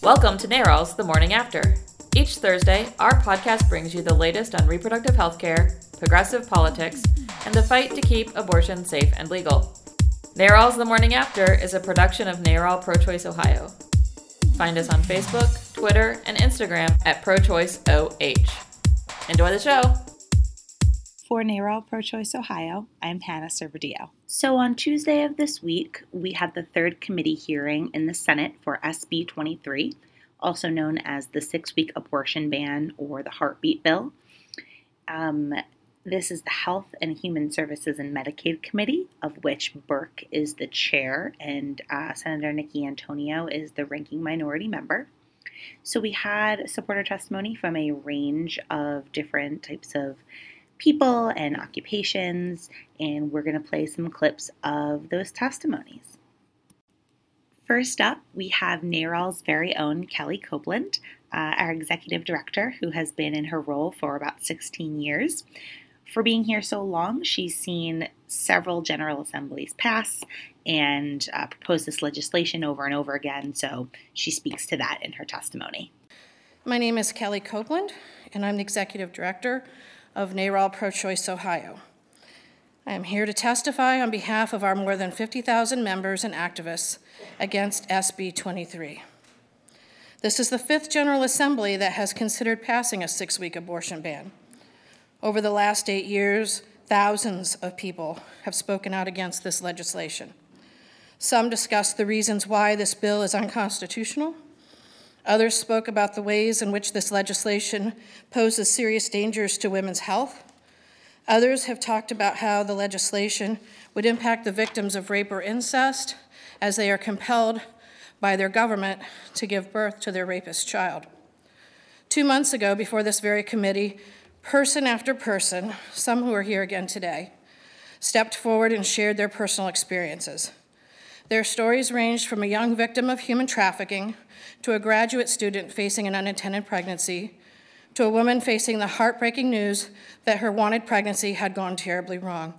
Welcome to NARAL's The Morning After. Each Thursday, our podcast brings you the latest on reproductive health care, progressive politics, and the fight to keep abortion safe and legal. NARAL's The Morning After is a production of NARAL Pro Choice Ohio. Find us on Facebook, Twitter, and Instagram at ProChoiceOH. Enjoy the show! For NARAL Pro Choice Ohio, I'm Hannah Servadio. So, on Tuesday of this week, we had the third committee hearing in the Senate for SB 23, also known as the six week abortion ban or the heartbeat bill. Um, this is the Health and Human Services and Medicaid Committee, of which Burke is the chair and uh, Senator Nickie Antonio is the ranking minority member. So, we had supporter testimony from a range of different types of people and occupations, and we're going to play some clips of those testimonies. First up, we have NARAL's very own Kellie Copeland, uh, our executive director, who has been in her role for about 16 years. For being here so long, she's seen several General Assemblies pass and uh, propose this legislation over and over again, so she speaks to that in her testimony. My name is Kellie Copeland, and I'm the executive director of NARAL Pro Choice Ohio. I am here to testify on behalf of our more than 50,000 members and activists against SB 23. This is the fifth General Assembly that has considered passing a six week abortion ban. Over the last eight years, thousands of people have spoken out against this legislation. Some discuss the reasons why this bill is unconstitutional. Others spoke about the ways in which this legislation poses serious dangers to women's health. Others have talked about how the legislation would impact the victims of rape or incest as they are compelled by their government to give birth to their rapist child. Two months ago, before this very committee, person after person, some who are here again today, stepped forward and shared their personal experiences. Their stories ranged from a young victim of human trafficking to a graduate student facing an unintended pregnancy to a woman facing the heartbreaking news that her wanted pregnancy had gone terribly wrong.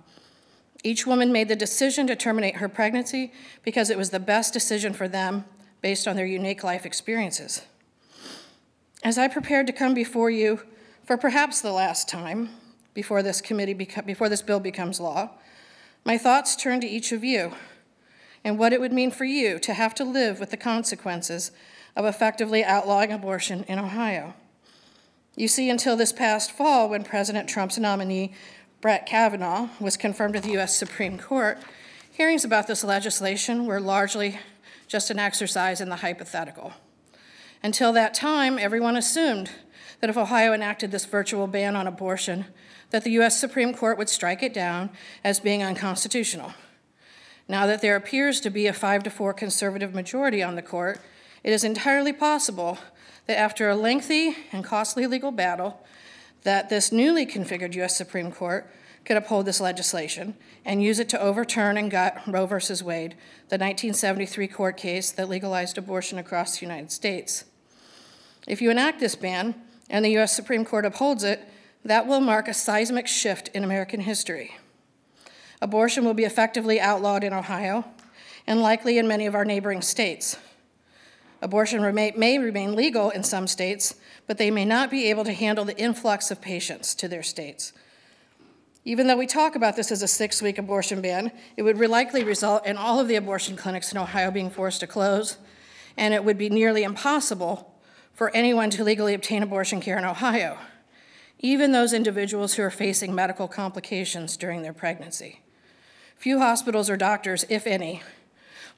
Each woman made the decision to terminate her pregnancy because it was the best decision for them based on their unique life experiences. As I prepared to come before you for perhaps the last time before this committee before this bill becomes law, my thoughts turned to each of you and what it would mean for you to have to live with the consequences of effectively outlawing abortion in Ohio. You see, until this past fall, when President Trump's nominee, Brett Kavanaugh, was confirmed to the U.S. Supreme Court, hearings about this legislation were largely just an exercise in the hypothetical. Until that time, everyone assumed that if Ohio enacted this virtual ban on abortion, that the U.S. Supreme Court would strike it down as being unconstitutional. Now that there appears to be a five to four conservative majority on the court, it is entirely possible that after a lengthy and costly legal battle, that this newly configured U.S. Supreme Court could uphold this legislation and use it to overturn and gut Roe v. Wade, the 1973 court case that legalized abortion across the United States. If you enact this ban and the U.S. Supreme Court upholds it, that will mark a seismic shift in American history. Abortion will be effectively outlawed in Ohio and likely in many of our neighboring states. Abortion may remain legal in some states, but they may not be able to handle the influx of patients to their states. Even though we talk about this as a six week abortion ban, it would likely result in all of the abortion clinics in Ohio being forced to close, and it would be nearly impossible for anyone to legally obtain abortion care in Ohio, even those individuals who are facing medical complications during their pregnancy. Few hospitals or doctors, if any,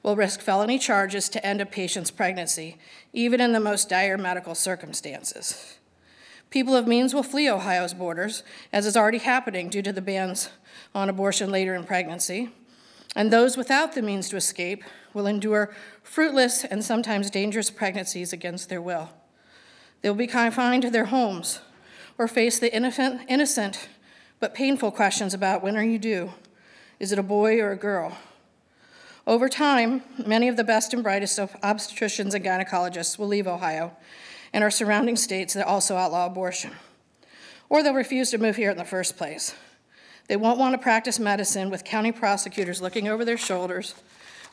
will risk felony charges to end a patient's pregnancy, even in the most dire medical circumstances. People of means will flee Ohio's borders, as is already happening due to the bans on abortion later in pregnancy. And those without the means to escape will endure fruitless and sometimes dangerous pregnancies against their will. They will be confined to their homes or face the innocent but painful questions about when are you due is it a boy or a girl? Over time, many of the best and brightest of obstetricians and gynecologists will leave Ohio and our surrounding states that also outlaw abortion. Or they'll refuse to move here in the first place. They won't want to practice medicine with county prosecutors looking over their shoulders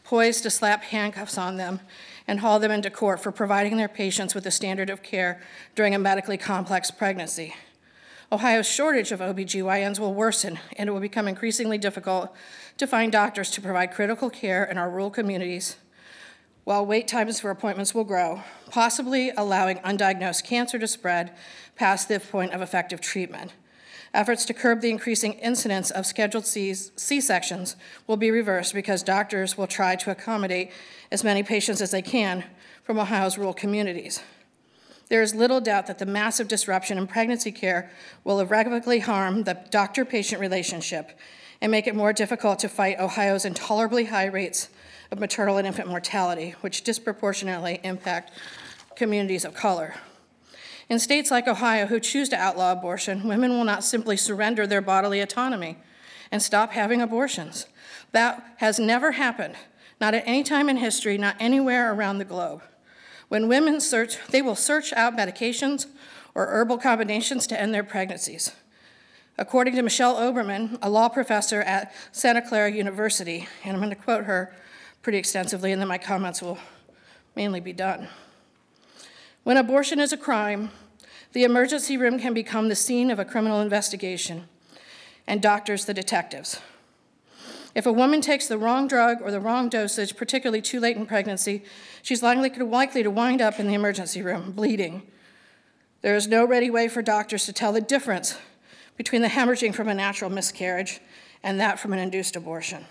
poised to slap handcuffs on them and haul them into court for providing their patients with the standard of care during a medically complex pregnancy. Ohio's shortage of OBGYNs will worsen, and it will become increasingly difficult to find doctors to provide critical care in our rural communities, while wait times for appointments will grow, possibly allowing undiagnosed cancer to spread past the point of effective treatment. Efforts to curb the increasing incidence of scheduled C sections will be reversed because doctors will try to accommodate as many patients as they can from Ohio's rural communities. There is little doubt that the massive disruption in pregnancy care will irrevocably harm the doctor patient relationship and make it more difficult to fight Ohio's intolerably high rates of maternal and infant mortality, which disproportionately impact communities of color. In states like Ohio, who choose to outlaw abortion, women will not simply surrender their bodily autonomy and stop having abortions. That has never happened, not at any time in history, not anywhere around the globe. When women search, they will search out medications or herbal combinations to end their pregnancies. According to Michelle Oberman, a law professor at Santa Clara University, and I'm going to quote her pretty extensively, and then my comments will mainly be done. When abortion is a crime, the emergency room can become the scene of a criminal investigation, and doctors the detectives. If a woman takes the wrong drug or the wrong dosage, particularly too late in pregnancy, she's likely, likely to wind up in the emergency room bleeding. There is no ready way for doctors to tell the difference between the hemorrhaging from a natural miscarriage and that from an induced abortion.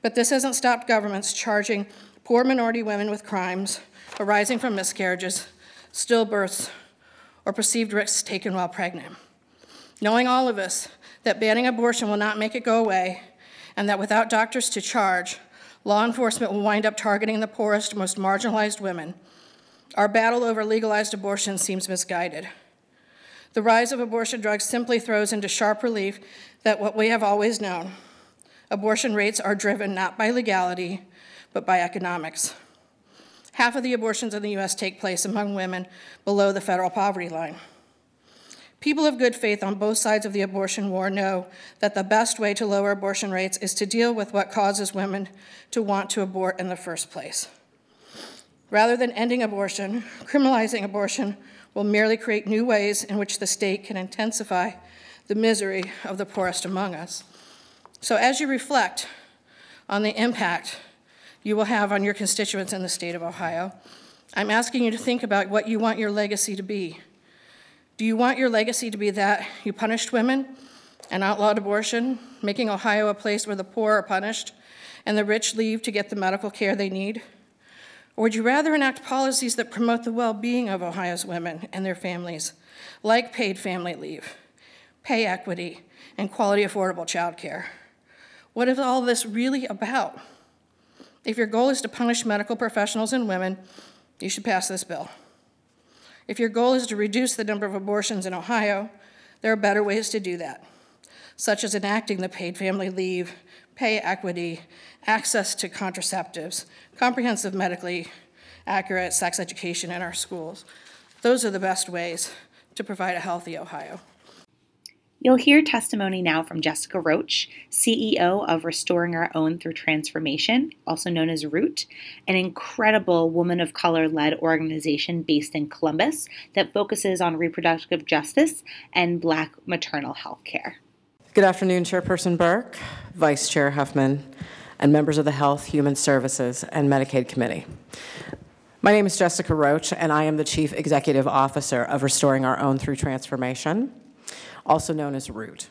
But this hasn't stopped governments charging poor minority women with crimes arising from miscarriages, stillbirths, or perceived risks taken while pregnant. Knowing all of this, that banning abortion will not make it go away, and that without doctors to charge, law enforcement will wind up targeting the poorest, most marginalized women. Our battle over legalized abortion seems misguided. The rise of abortion drugs simply throws into sharp relief that what we have always known abortion rates are driven not by legality, but by economics. Half of the abortions in the US take place among women below the federal poverty line. People of good faith on both sides of the abortion war know that the best way to lower abortion rates is to deal with what causes women to want to abort in the first place. Rather than ending abortion, criminalizing abortion will merely create new ways in which the state can intensify the misery of the poorest among us. So, as you reflect on the impact you will have on your constituents in the state of Ohio, I'm asking you to think about what you want your legacy to be. Do you want your legacy to be that you punished women and outlawed abortion, making Ohio a place where the poor are punished and the rich leave to get the medical care they need? Or would you rather enact policies that promote the well being of Ohio's women and their families, like paid family leave, pay equity, and quality affordable childcare? What is all this really about? If your goal is to punish medical professionals and women, you should pass this bill. If your goal is to reduce the number of abortions in Ohio, there are better ways to do that, such as enacting the paid family leave, pay equity, access to contraceptives, comprehensive medically accurate sex education in our schools. Those are the best ways to provide a healthy Ohio. You'll hear testimony now from Jessica Roach, CEO of Restoring Our Own Through Transformation, also known as ROOT, an incredible woman of color led organization based in Columbus that focuses on reproductive justice and Black maternal health care. Good afternoon, Chairperson Burke, Vice Chair Huffman, and members of the Health, Human Services, and Medicaid Committee. My name is Jessica Roach, and I am the Chief Executive Officer of Restoring Our Own Through Transformation also known as ROOT.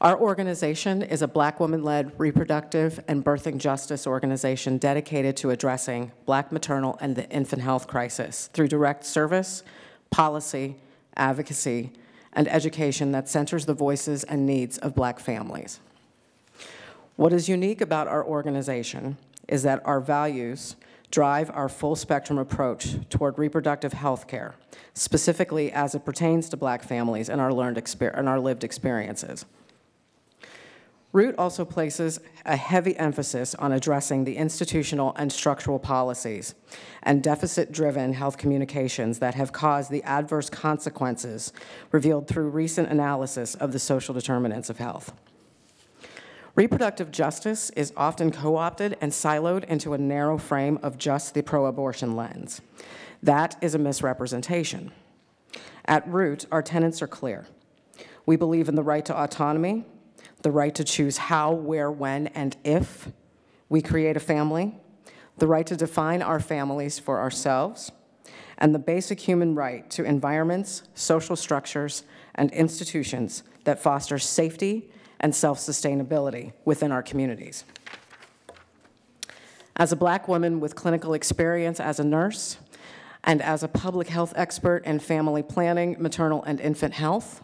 Our organization is a black woman led reproductive and birthing justice organization dedicated to addressing black maternal and the infant health crisis through direct service, policy, advocacy, and education that centers the voices and needs of black families. What is unique about our organization is that our values drive our full spectrum approach toward reproductive health care, specifically as it pertains to black families and our, learned exper- and our lived experiences. Root also places a heavy emphasis on addressing the institutional and structural policies and deficit driven health communications that have caused the adverse consequences revealed through recent analysis of the social determinants of health. Reproductive justice is often co opted and siloed into a narrow frame of just the pro abortion lens. That is a misrepresentation. At root, our tenets are clear. We believe in the right to autonomy, the right to choose how, where, when, and if we create a family, the right to define our families for ourselves, and the basic human right to environments, social structures, and institutions that foster safety and self sustainability within our communities. As a black woman with clinical experience as a nurse and as a public health expert in family planning, maternal and infant health,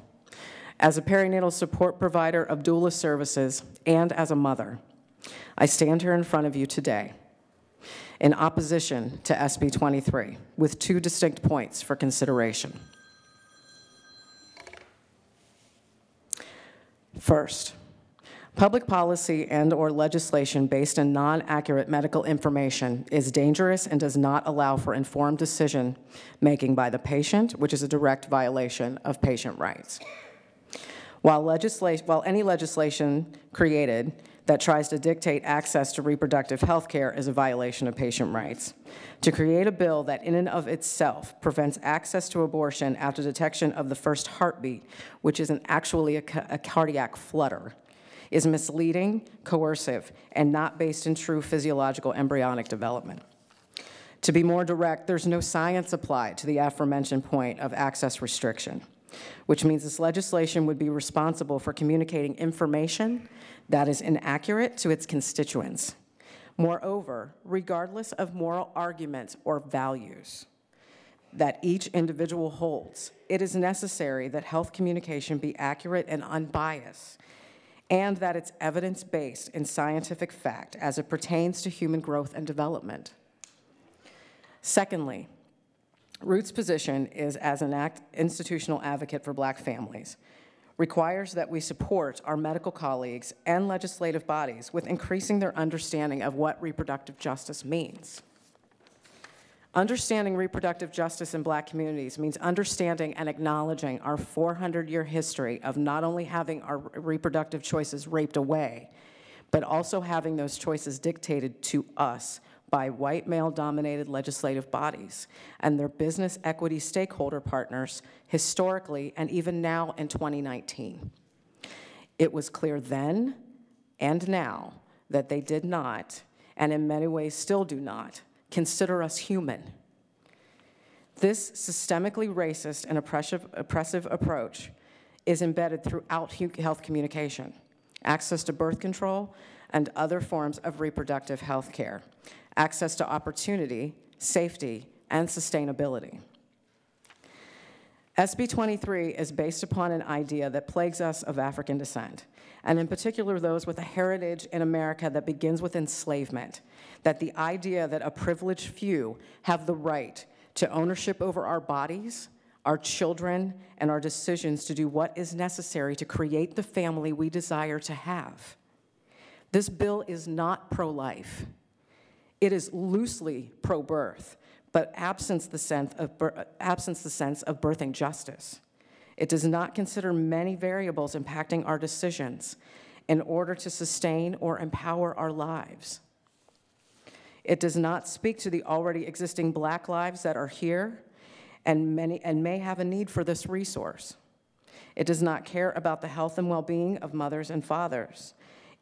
as a perinatal support provider of doula services, and as a mother, I stand here in front of you today in opposition to SB 23 with two distinct points for consideration. First, public policy and or legislation based on non-accurate medical information is dangerous and does not allow for informed decision making by the patient, which is a direct violation of patient rights. While, legisla- while any legislation created that tries to dictate access to reproductive health care is a violation of patient rights. To create a bill that, in and of itself, prevents access to abortion after detection of the first heartbeat, which is not actually a, ca- a cardiac flutter, is misleading, coercive, and not based in true physiological embryonic development. To be more direct, there's no science applied to the aforementioned point of access restriction which means this legislation would be responsible for communicating information that is inaccurate to its constituents. Moreover, regardless of moral arguments or values that each individual holds, it is necessary that health communication be accurate and unbiased, and that it's evidence based in scientific fact as it pertains to human growth and development. Secondly, Root's position is as an institutional advocate for black families, requires that we support our medical colleagues and legislative bodies with increasing their understanding of what reproductive justice means. Understanding reproductive justice in black communities means understanding and acknowledging our 400 year history of not only having our reproductive choices raped away, but also having those choices dictated to us by white male dominated legislative bodies and their business equity stakeholder partners historically and even now in 2019. It was clear then and now that they did not, and in many ways still do not, consider us human. This systemically racist and oppressive, oppressive approach is embedded throughout health communication, access to birth control, and other forms of reproductive health care, access to opportunity, safety, and sustainability. SB 23 is based upon an idea that plagues us of African descent, and in particular those with a heritage in America that begins with enslavement, that the idea that a privileged few have the right to ownership over our bodies, our children, and our decisions to do what is necessary to create the family we desire to have. This bill is not pro life. It is loosely pro birth, but absence the, sense of, absence the sense of birthing justice. It does not consider many variables impacting our decisions in order to sustain or empower our lives. It does not speak to the already existing black lives that are here and, many, and may have a need for this resource. It does not care about the health and well being of mothers and fathers.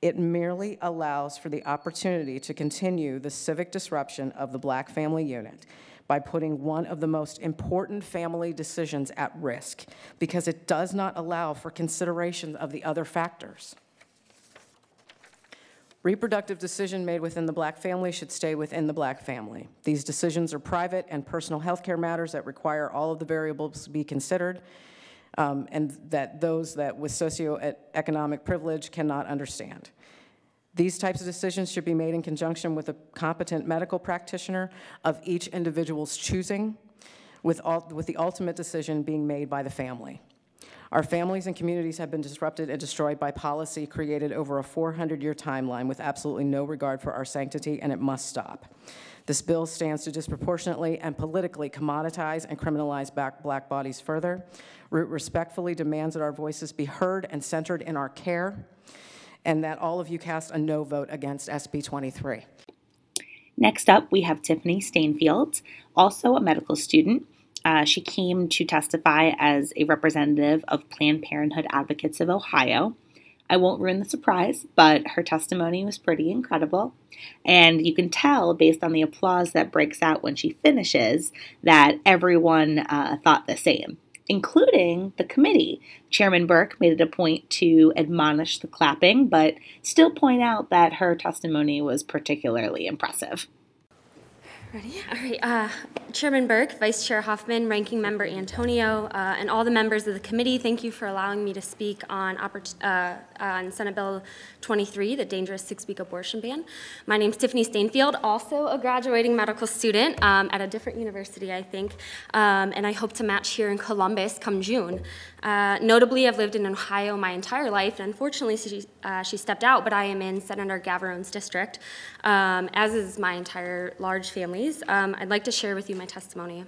It merely allows for the opportunity to continue the civic disruption of the Black Family Unit by putting one of the most important family decisions at risk because it does not allow for consideration of the other factors. Reproductive decision made within the black family should stay within the black family. These decisions are private and personal health care matters that require all of the variables to be considered um, and that those that with socioeconomic privilege cannot understand. These types of decisions should be made in conjunction with a competent medical practitioner of each individual's choosing, with, all, with the ultimate decision being made by the family. Our families and communities have been disrupted and destroyed by policy created over a 400 year timeline with absolutely no regard for our sanctity, and it must stop. This bill stands to disproportionately and politically commoditize and criminalize black, bodies further. Root respectfully demands that our voices be heard and centered in our care and that all of you cast a no vote against SB 23. Next up, we have Tiffany Stainfield, also a medical student. Uh, she came to testify as a representative of Planned Parenthood Advocates of Ohio. I won't ruin the surprise, but her testimony was pretty incredible. And you can tell based on the applause that breaks out when she finishes that everyone uh, thought the same, including the committee. Chairman Burke made it a point to admonish the clapping, but still point out that her testimony was particularly impressive. Ready? All right. Uh, Chairman Burke, Vice Chair Huffman, Ranking Member Antonio, uh, and all the members of the committee, thank you for allowing me to speak on, uh, on Senate Bill 23, the dangerous six-week abortion ban. My name is Tiffany Stainfield, also a graduating medical student um, at a different university, I think, um, and I hope to match here in Columbus come June. Uh, notably, I've lived in Ohio my entire life, and unfortunately, she, uh, she stepped out, but I am in Senator Gavarone's district, um, as is my entire large Um, I'd like to share with you my testimony.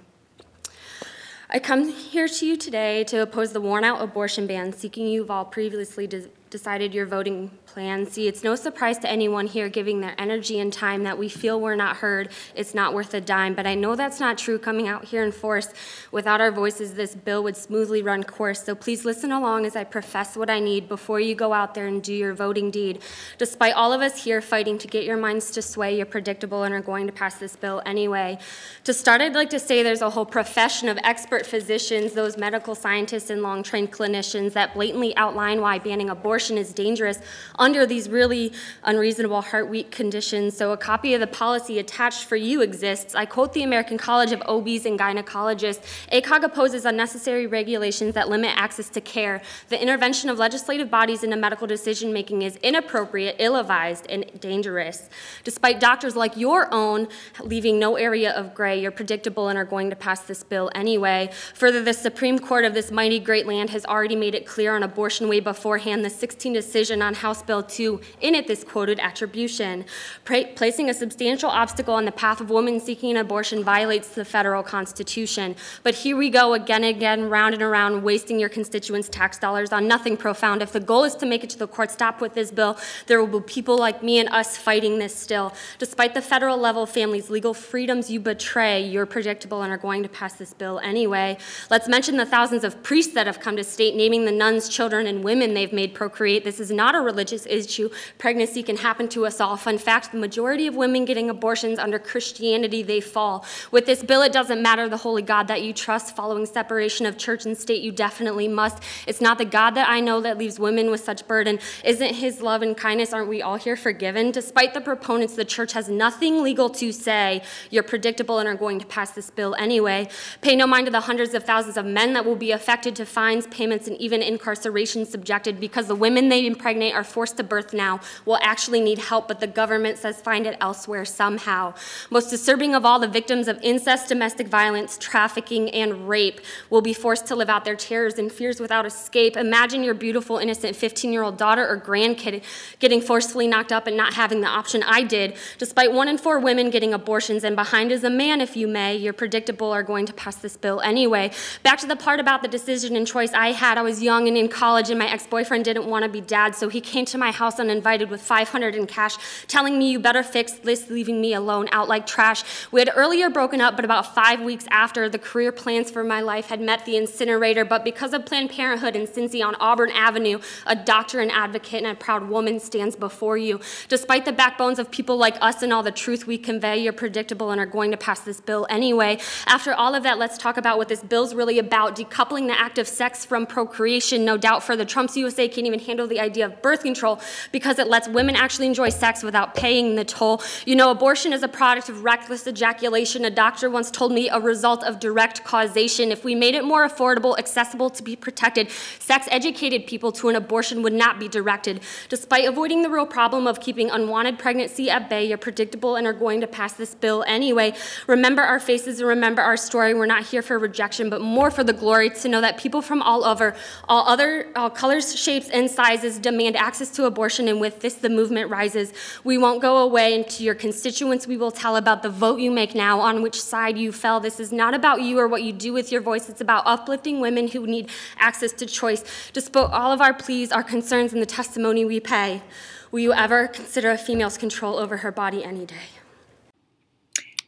I come here to you today to oppose the worn out abortion ban, seeking you've all previously de- decided your voting plan. See, it's no surprise to anyone here giving their energy and time that we feel we're not heard, it's not worth a dime. But I know that's not true coming out here in force. Without our voices, this bill would smoothly run course. So please listen along as I profess what I need before you go out there and do your voting deed. Despite all of us here fighting to get your minds to sway, you're predictable and are going to pass this bill anyway. To start, I'd like to say there's a whole profession of expert physicians, those medical scientists and long trained clinicians that blatantly outline why banning abortion is dangerous under these really unreasonable heart weak conditions. So, a copy of the policy attached for you exists. I quote the American College of OBs and Gynecologists ACOG opposes unnecessary regulations that limit access to care. The intervention of legislative bodies into medical decision making is inappropriate, ill advised, and dangerous. Despite doctors like your own leaving no area of gray, you're predictable and are going to pass this bill anyway. Further, the Supreme Court of this mighty great land has already made it clear on abortion way beforehand. The 16 decision on House Bill 2 in it this quoted attribution. Pra- placing a substantial obstacle on the path of women seeking an abortion violates the federal constitution. But here we go again and again, round and around, wasting your constituents' tax dollars on nothing profound. If the goal is to make it to the court, stop with this bill. There will be people like me and us fighting this still. Despite the federal level families' legal freedoms you betray, you're predictable and are going to pass this bill anyway. Let's mention the thousands of priests that have come to state naming the nuns, children, and women they've made procreate. This is not a religious issue pregnancy can happen to us all. Fun fact the majority of women getting abortions under Christianity, they fall. With this bill, it doesn't matter the holy God that you trust. Following separation of church and state, you definitely must. It's not the God that I know that leaves women with such burden. Isn't his love and kindness, aren't we all here forgiven? Despite the proponents, the church has nothing legal to say. You're predictable and are going to pass this bill anyway. Pay no mind to the hundreds of thousands of men that will be affected to fines, payments, and even incarceration subjected because the women they impregnate are forced to birth now will actually need help, but the government says find it elsewhere somehow. Most disturbing of all, the victims of incest, domestic violence, trafficking, and rape will be forced to live out their terrors and fears without escape. Imagine your beautiful, innocent 15 year old daughter or grandkid getting forcefully knocked up and not having the option I did. Despite one in four women getting abortions, and behind is a man, if you may, you're predictable are going to pass this bill anyway. Back to the part about the decision and choice I had. I was young and in college, and my ex boyfriend didn't want to be dad, so he came to my house uninvited with 500 in cash, telling me you better fix this, leaving me alone out like trash. We had earlier broken up, but about five weeks after, the career plans for my life had met the incinerator. But because of Planned Parenthood and Cincy on Auburn Avenue, a doctor, an advocate, and a proud woman stands before you. Despite the backbones of people like us and all the truth we convey, you're predictable and are going to pass this bill anyway. After all of that, let's talk about what this bill's really about decoupling the act of sex from procreation. No doubt for the Trump's USA can't even handle the idea of birth control because it lets women actually enjoy sex without paying the toll. You know, abortion is a product of reckless ejaculation. A doctor once told me a result of direct causation. If we made it more affordable, accessible to be protected, sex educated people to an abortion would not be directed. Despite avoiding the real problem of keeping unwanted pregnancy at bay, you're predictable and are going to pass this bill anyway. Remember our faces and remember our story. We're not here for rejection, but more for the glory to know that people from all over, all other all colors, shapes, and sizes demand access to abortion, and with this, the movement rises. We won't go away, and to your constituents, we will tell about the vote you make now, on which side you fell. This is not about you or what you do with your voice, it's about uplifting women who need access to choice. Despite all of our pleas, our concerns, and the testimony we pay, will you ever consider a female's control over her body any day?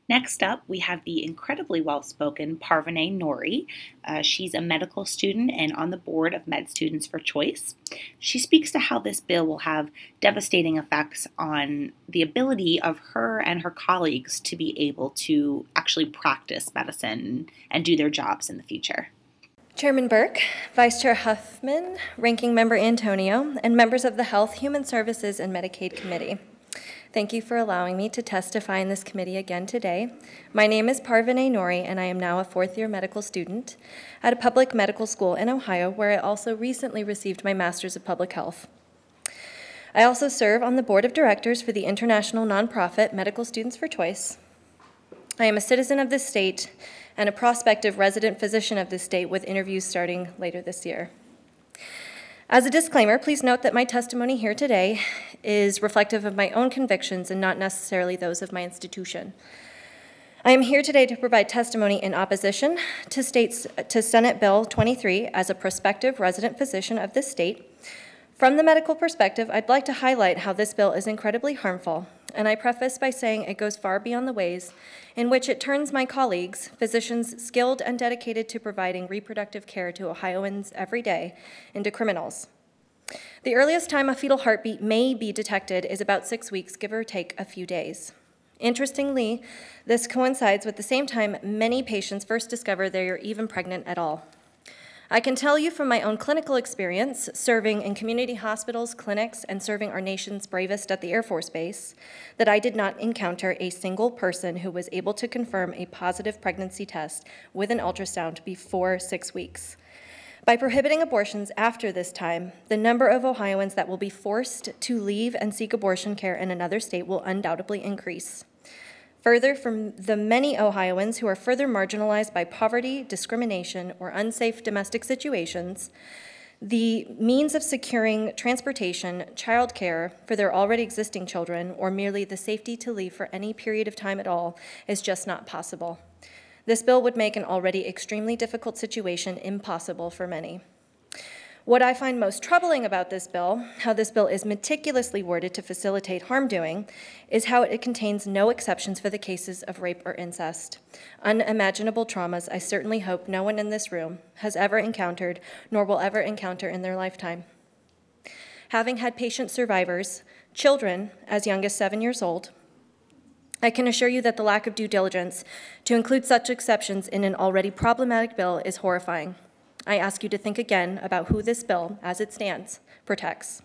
Next up, we have the incredibly well spoken Parvane Nori. Uh, she's a medical student and on the board of Med Students for Choice. She speaks to how this bill will have devastating effects on the ability of her and her colleagues to be able to actually practice medicine and do their jobs in the future. Chairman Burke, Vice Chair Huffman, Ranking Member Antonio, and members of the Health, Human Services, and Medicaid Committee. Thank you for allowing me to testify in this committee again today. My name is Parvane Nori, and I am now a fourth year medical student at a public medical school in Ohio, where I also recently received my Master's of Public Health. I also serve on the board of directors for the international nonprofit Medical Students for Choice. I am a citizen of this state and a prospective resident physician of this state with interviews starting later this year. As a disclaimer, please note that my testimony here today is reflective of my own convictions and not necessarily those of my institution. I am here today to provide testimony in opposition to, states, to Senate Bill 23 as a prospective resident physician of this state. From the medical perspective, I'd like to highlight how this bill is incredibly harmful, and I preface by saying it goes far beyond the ways in which it turns my colleagues, physicians skilled and dedicated to providing reproductive care to Ohioans every day, into criminals. The earliest time a fetal heartbeat may be detected is about six weeks, give or take a few days. Interestingly, this coincides with the same time many patients first discover they are even pregnant at all. I can tell you from my own clinical experience, serving in community hospitals, clinics, and serving our nation's bravest at the Air Force Base, that I did not encounter a single person who was able to confirm a positive pregnancy test with an ultrasound before six weeks. By prohibiting abortions after this time, the number of Ohioans that will be forced to leave and seek abortion care in another state will undoubtedly increase. Further, from the many Ohioans who are further marginalized by poverty, discrimination, or unsafe domestic situations, the means of securing transportation, childcare for their already existing children, or merely the safety to leave for any period of time at all is just not possible. This bill would make an already extremely difficult situation impossible for many. What I find most troubling about this bill, how this bill is meticulously worded to facilitate harm doing, is how it contains no exceptions for the cases of rape or incest. Unimaginable traumas I certainly hope no one in this room has ever encountered nor will ever encounter in their lifetime. Having had patient survivors, children as young as seven years old, I can assure you that the lack of due diligence to include such exceptions in an already problematic bill is horrifying. I ask you to think again about who this bill, as it stands, protects.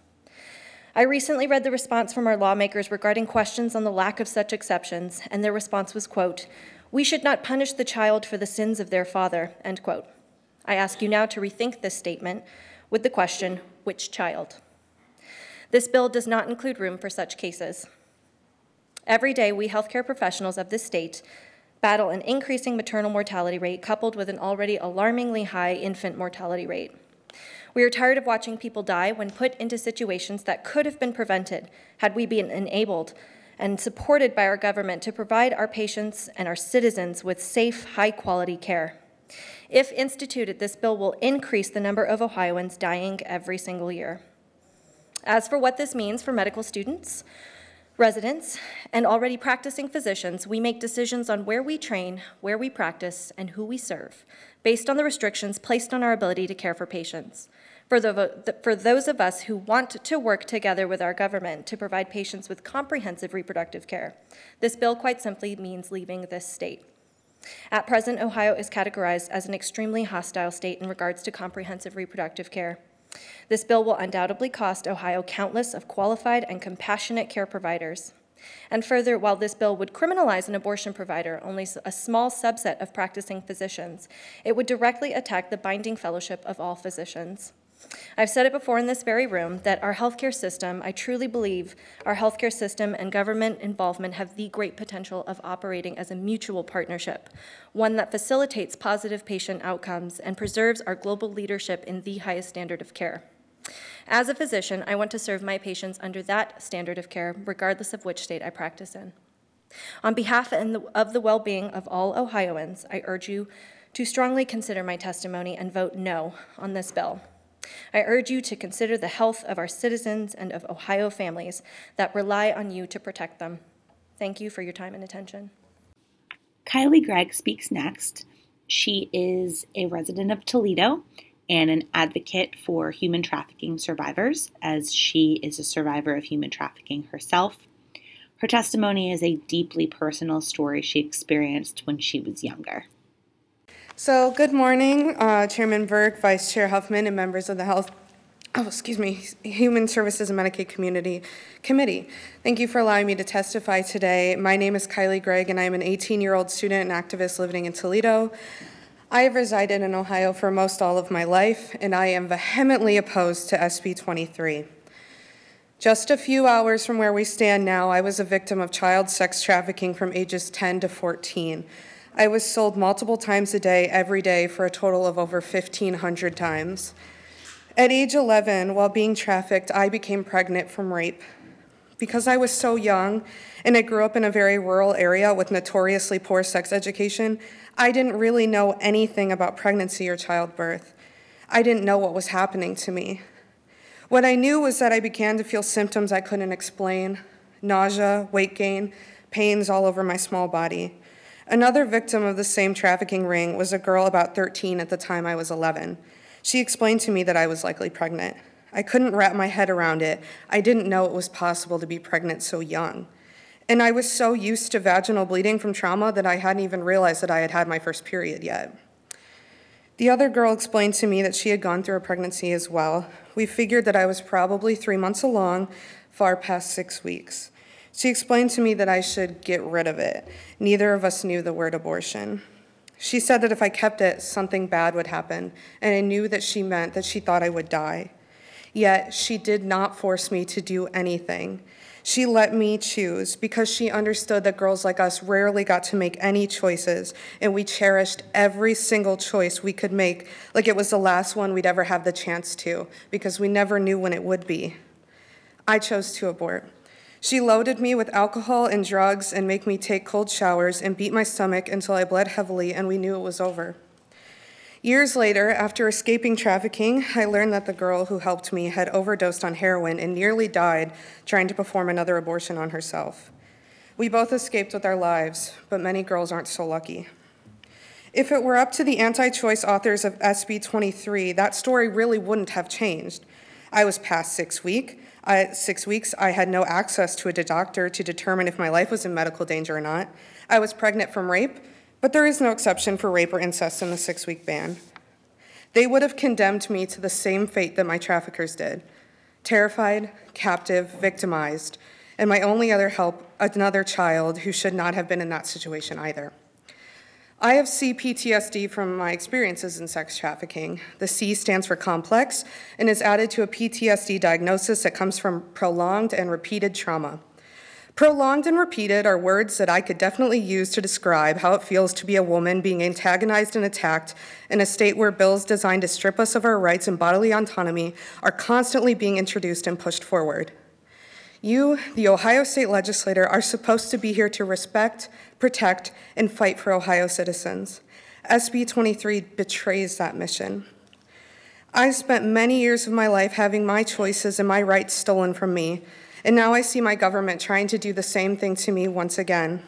I recently read the response from our lawmakers regarding questions on the lack of such exceptions, and their response was, quote, we should not punish the child for the sins of their father, end quote. I ask you now to rethink this statement with the question, which child? This bill does not include room for such cases. Every day, we healthcare professionals of this state battle an increasing maternal mortality rate coupled with an already alarmingly high infant mortality rate. We are tired of watching people die when put into situations that could have been prevented had we been enabled and supported by our government to provide our patients and our citizens with safe, high quality care. If instituted, this bill will increase the number of Ohioans dying every single year. As for what this means for medical students, residents, and already practicing physicians, we make decisions on where we train, where we practice, and who we serve, based on the restrictions placed on our ability to care for patients. For, the, for those of us who want to work together with our government to provide patients with comprehensive reproductive care, this bill quite simply means leaving this state. At present, Ohio is categorized as an extremely hostile state in regards to comprehensive reproductive care. This bill will undoubtedly cost Ohio countless of qualified and compassionate care providers. And further, while this bill would criminalize an abortion provider, only a small subset of practicing physicians, it would directly attack the binding fellowship of all physicians. I've said it before in this very room that our healthcare system, I truly believe our healthcare system and government involvement have the great potential of operating as a mutual partnership, one that facilitates positive patient outcomes and preserves our global leadership in the highest standard of care. As a physician, I want to serve my patients under that standard of care, regardless of which state I practice in. On behalf of the well being of all Ohioans, I urge you to strongly consider my testimony and vote no on this bill. I urge you to consider the health of our citizens and of Ohio families that rely on you to protect them. Thank you for your time and attention. Kylie Gregg speaks next. She is a resident of Toledo and an advocate for human trafficking survivors, as she is a survivor of human trafficking herself. Her testimony is a deeply personal story she experienced when she was younger. So, good morning, uh, Chairman Burke, Vice Chair Huffman, and members of the Health, oh, excuse me, Human Services and Medicaid Community Committee. Thank you for allowing me to testify today. My name is Kylie Gregg, and I am an 18 year old student and activist living in Toledo. I have resided in Ohio for most all of my life, and I am vehemently opposed to SB 23. Just a few hours from where we stand now, I was a victim of child sex trafficking from ages 10 to 14. I was sold multiple times a day, every day, for a total of over 1,500 times. At age 11, while being trafficked, I became pregnant from rape. Because I was so young and I grew up in a very rural area with notoriously poor sex education, I didn't really know anything about pregnancy or childbirth. I didn't know what was happening to me. What I knew was that I began to feel symptoms I couldn't explain nausea, weight gain, pains all over my small body. Another victim of the same trafficking ring was a girl about 13 at the time I was 11. She explained to me that I was likely pregnant. I couldn't wrap my head around it. I didn't know it was possible to be pregnant so young. And I was so used to vaginal bleeding from trauma that I hadn't even realized that I had had my first period yet. The other girl explained to me that she had gone through a pregnancy as well. We figured that I was probably three months along, far past six weeks. She explained to me that I should get rid of it. Neither of us knew the word abortion. She said that if I kept it, something bad would happen, and I knew that she meant that she thought I would die. Yet she did not force me to do anything. She let me choose because she understood that girls like us rarely got to make any choices, and we cherished every single choice we could make like it was the last one we'd ever have the chance to, because we never knew when it would be. I chose to abort. She loaded me with alcohol and drugs and make me take cold showers and beat my stomach until I bled heavily and we knew it was over. Years later, after escaping trafficking, I learned that the girl who helped me had overdosed on heroin and nearly died trying to perform another abortion on herself. We both escaped with our lives, but many girls aren't so lucky. If it were up to the anti choice authors of SB 23, that story really wouldn't have changed. I was past six week, I, six weeks, I had no access to a doctor to determine if my life was in medical danger or not. I was pregnant from rape, but there is no exception for rape or incest in the six week ban. They would have condemned me to the same fate that my traffickers did terrified, captive, victimized, and my only other help, another child who should not have been in that situation either. I have CPTSD from my experiences in sex trafficking. The C stands for complex and is added to a PTSD diagnosis that comes from prolonged and repeated trauma. Prolonged and repeated are words that I could definitely use to describe how it feels to be a woman being antagonized and attacked in a state where bills designed to strip us of our rights and bodily autonomy are constantly being introduced and pushed forward. You, the Ohio State Legislature, are supposed to be here to respect, protect, and fight for Ohio citizens. SB 23 betrays that mission. I spent many years of my life having my choices and my rights stolen from me, and now I see my government trying to do the same thing to me once again.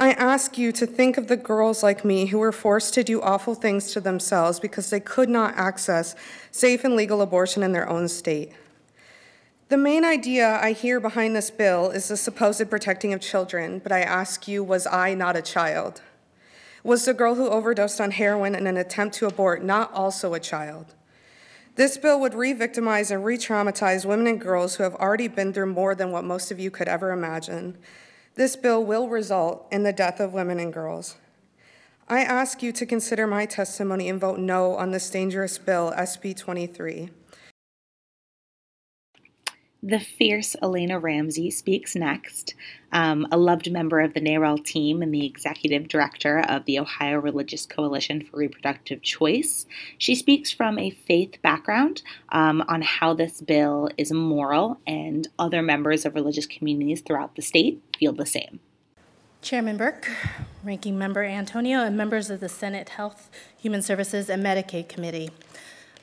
I ask you to think of the girls like me who were forced to do awful things to themselves because they could not access safe and legal abortion in their own state. The main idea I hear behind this bill is the supposed protecting of children, but I ask you, was I not a child? Was the girl who overdosed on heroin in an attempt to abort not also a child? This bill would re victimize and re traumatize women and girls who have already been through more than what most of you could ever imagine. This bill will result in the death of women and girls. I ask you to consider my testimony and vote no on this dangerous bill, SB 23. The fierce Elena Ramsey speaks next, um, a loved member of the NARAL team and the executive director of the Ohio Religious Coalition for Reproductive Choice. She speaks from a faith background um, on how this bill is moral, and other members of religious communities throughout the state feel the same. Chairman Burke, Ranking Member Antonio, and members of the Senate Health, Human Services, and Medicaid Committee.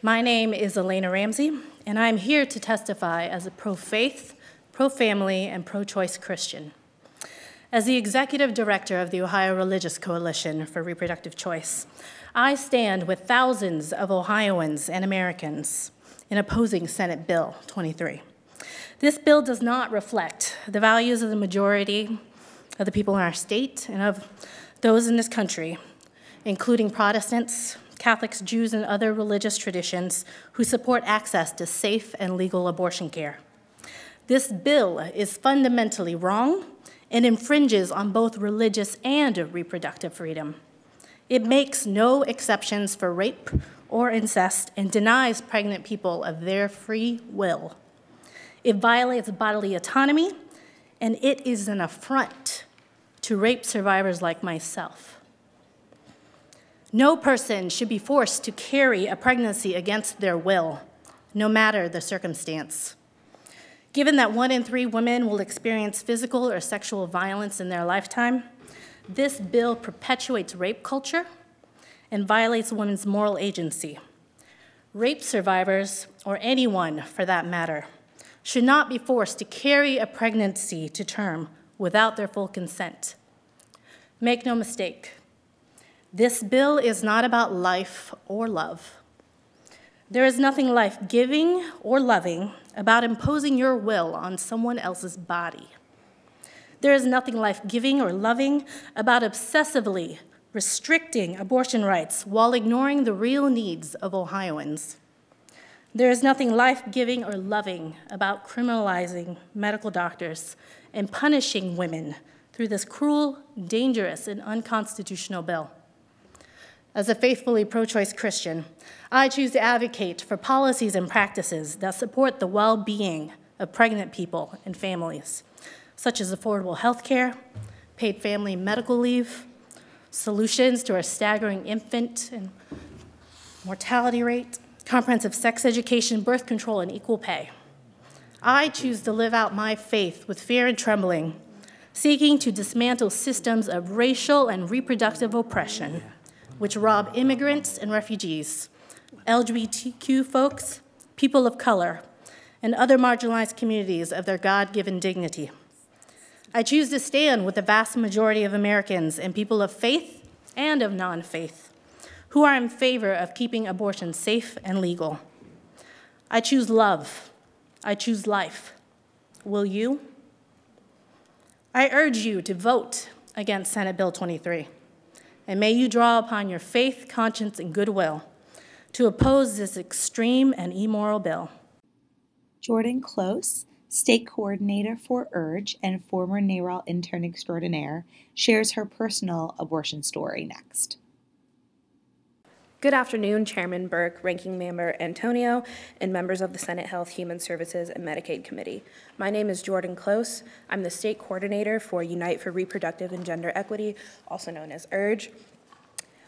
My name is Elena Ramsey, and I am here to testify as a pro faith, pro family, and pro choice Christian. As the executive director of the Ohio Religious Coalition for Reproductive Choice, I stand with thousands of Ohioans and Americans in opposing Senate Bill 23. This bill does not reflect the values of the majority of the people in our state and of those in this country, including Protestants, Catholics, Jews, and other religious traditions who support access to safe and legal abortion care. This bill is fundamentally wrong and infringes on both religious and reproductive freedom. It makes no exceptions for rape or incest and denies pregnant people of their free will. It violates bodily autonomy, and it is an affront to rape survivors like myself. No person should be forced to carry a pregnancy against their will, no matter the circumstance. Given that one in three women will experience physical or sexual violence in their lifetime, this bill perpetuates rape culture and violates women's moral agency. Rape survivors, or anyone for that matter, should not be forced to carry a pregnancy to term without their full consent. Make no mistake, this bill is not about life or love. There is nothing life giving or loving about imposing your will on someone else's body. There is nothing life giving or loving about obsessively restricting abortion rights while ignoring the real needs of Ohioans. There is nothing life giving or loving about criminalizing medical doctors and punishing women through this cruel, dangerous, and unconstitutional bill. As a faithfully pro choice Christian, I choose to advocate for policies and practices that support the well being of pregnant people and families, such as affordable health care, paid family medical leave, solutions to our staggering infant and mortality rate, comprehensive sex education, birth control, and equal pay. I choose to live out my faith with fear and trembling seeking to dismantle systems of racial and reproductive oppression, which rob immigrants and refugees, LGBTQ folks, people of color, and other marginalized communities of their God given dignity. I choose to stand with the vast majority of Americans and people of faith and of non faith who are in favor of keeping abortion safe and legal. I choose love. I choose life. Will you? I urge you to vote against Senate Bill 23, and may you draw upon your faith, conscience, and goodwill to oppose this extreme and immoral bill. Jordan Close, state coordinator for URGE and former NARAL intern extraordinaire, shares her personal abortion story next. Good afternoon, Chairman Burke, Ranking Member Antonio, and members of the Senate Health, Human Services, and Medicaid Committee. My name is Jordan Close. I'm the state coordinator for Unite for Reproductive and Gender Equity, also known as URGE.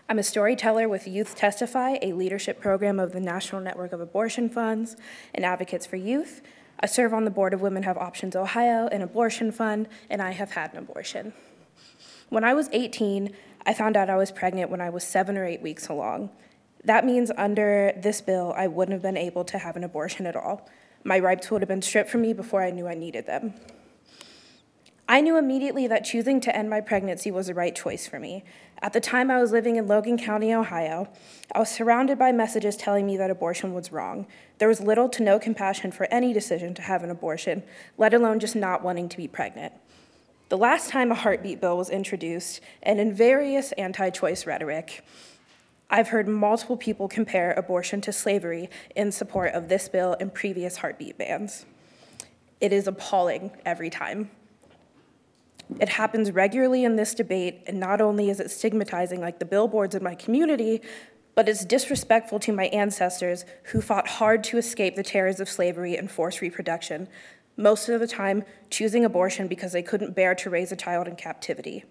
I'm a storyteller with Youth Testify, a leadership program of the National Network of Abortion Funds and Advocates for Youth. I serve on the board of Women Have Options Ohio, an abortion fund, and I have had an abortion. When I was 18, I found out I was pregnant when I was seven or eight weeks along. That means under this bill, I wouldn't have been able to have an abortion at all. My rights would have been stripped from me before I knew I needed them. I knew immediately that choosing to end my pregnancy was the right choice for me. At the time I was living in Logan County, Ohio, I was surrounded by messages telling me that abortion was wrong. There was little to no compassion for any decision to have an abortion, let alone just not wanting to be pregnant. The last time a heartbeat bill was introduced, and in various anti choice rhetoric, I've heard multiple people compare abortion to slavery in support of this bill and previous heartbeat bans. It is appalling every time. It happens regularly in this debate, and not only is it stigmatizing like the billboards in my community, but it's disrespectful to my ancestors who fought hard to escape the terrors of slavery and forced reproduction, most of the time choosing abortion because they couldn't bear to raise a child in captivity.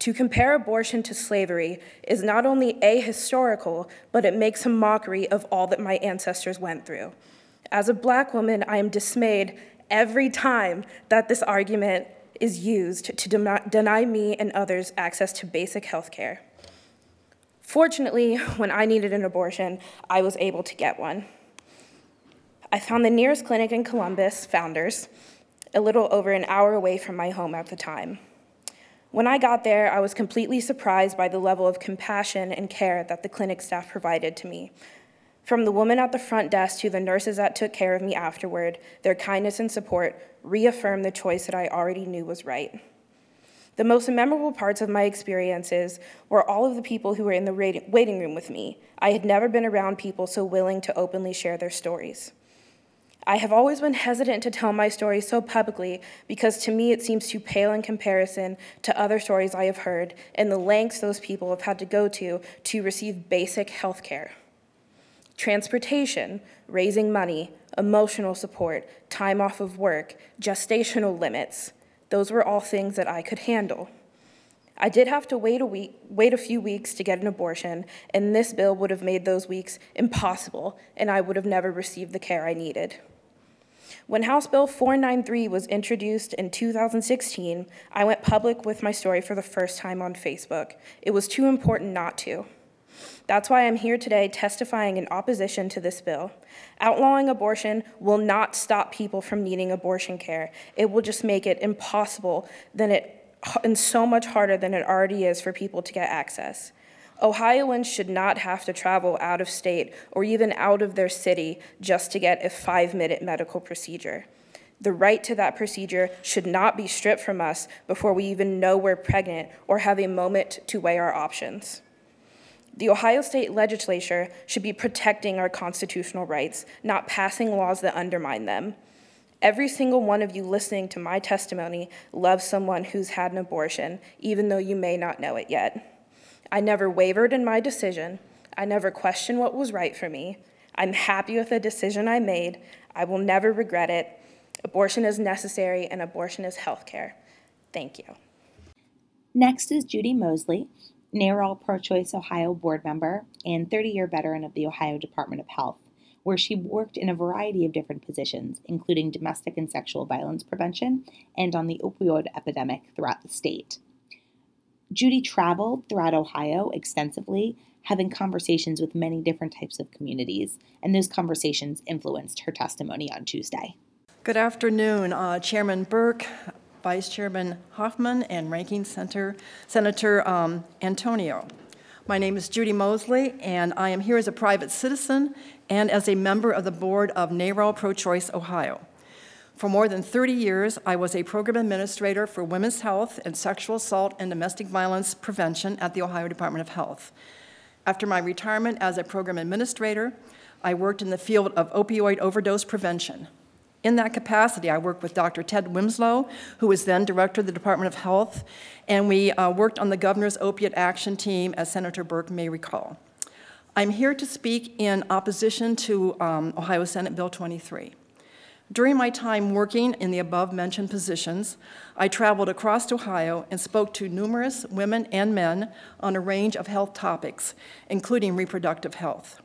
To compare abortion to slavery is not only ahistorical, but it makes a mockery of all that my ancestors went through. As a black woman, I am dismayed every time that this argument is used to deny me and others access to basic health care. Fortunately, when I needed an abortion, I was able to get one. I found the nearest clinic in Columbus, Founders, a little over an hour away from my home at the time. When I got there, I was completely surprised by the level of compassion and care that the clinic staff provided to me. From the woman at the front desk to the nurses that took care of me afterward, their kindness and support reaffirmed the choice that I already knew was right. The most memorable parts of my experiences were all of the people who were in the waiting room with me. I had never been around people so willing to openly share their stories. I have always been hesitant to tell my story so publicly because to me it seems too pale in comparison to other stories I have heard and the lengths those people have had to go to to receive basic health care. Transportation, raising money, emotional support, time off of work, gestational limits, those were all things that I could handle. I did have to wait a week, wait a few weeks to get an abortion, and this bill would have made those weeks impossible, and I would have never received the care I needed. When House Bill 493 was introduced in 2016, I went public with my story for the first time on Facebook. It was too important not to. That's why I'm here today testifying in opposition to this bill. Outlawing abortion will not stop people from needing abortion care. It will just make it impossible than it and so much harder than it already is for people to get access. Ohioans should not have to travel out of state or even out of their city just to get a five minute medical procedure. The right to that procedure should not be stripped from us before we even know we're pregnant or have a moment to weigh our options. The Ohio State Legislature should be protecting our constitutional rights, not passing laws that undermine them. Every single one of you listening to my testimony loves someone who's had an abortion, even though you may not know it yet. I never wavered in my decision. I never questioned what was right for me. I'm happy with the decision I made. I will never regret it. Abortion is necessary, and abortion is health care. Thank you. Next is Judy Mosley, NARAL Pro Choice Ohio board member and 30 year veteran of the Ohio Department of Health, where she worked in a variety of different positions, including domestic and sexual violence prevention and on the opioid epidemic throughout the state. Judy traveled throughout Ohio extensively, having conversations with many different types of communities, and those conversations influenced her testimony on Tuesday. Good afternoon, uh, Chairman Burke, Vice Chairman Huffman, and Ranking Center, Senator um, Antonio. My name is Judy Mosley, and I am here as a private citizen and as a member of the board of NARAL Pro Choice Ohio. For more than 30 years, I was a program administrator for women's health and sexual assault and domestic violence prevention at the Ohio Department of Health. After my retirement as a program administrator, I worked in the field of opioid overdose prevention. In that capacity, I worked with Dr. Ted Wymyslo, who was then director of the Department of Health, and we uh, worked on the governor's opiate action team, as Senator Burke may recall. I'm here to speak in opposition to um, Ohio Senate Bill 23. During my time working in the above mentioned positions, I traveled across Ohio and spoke to numerous women and men on a range of health topics, including reproductive health.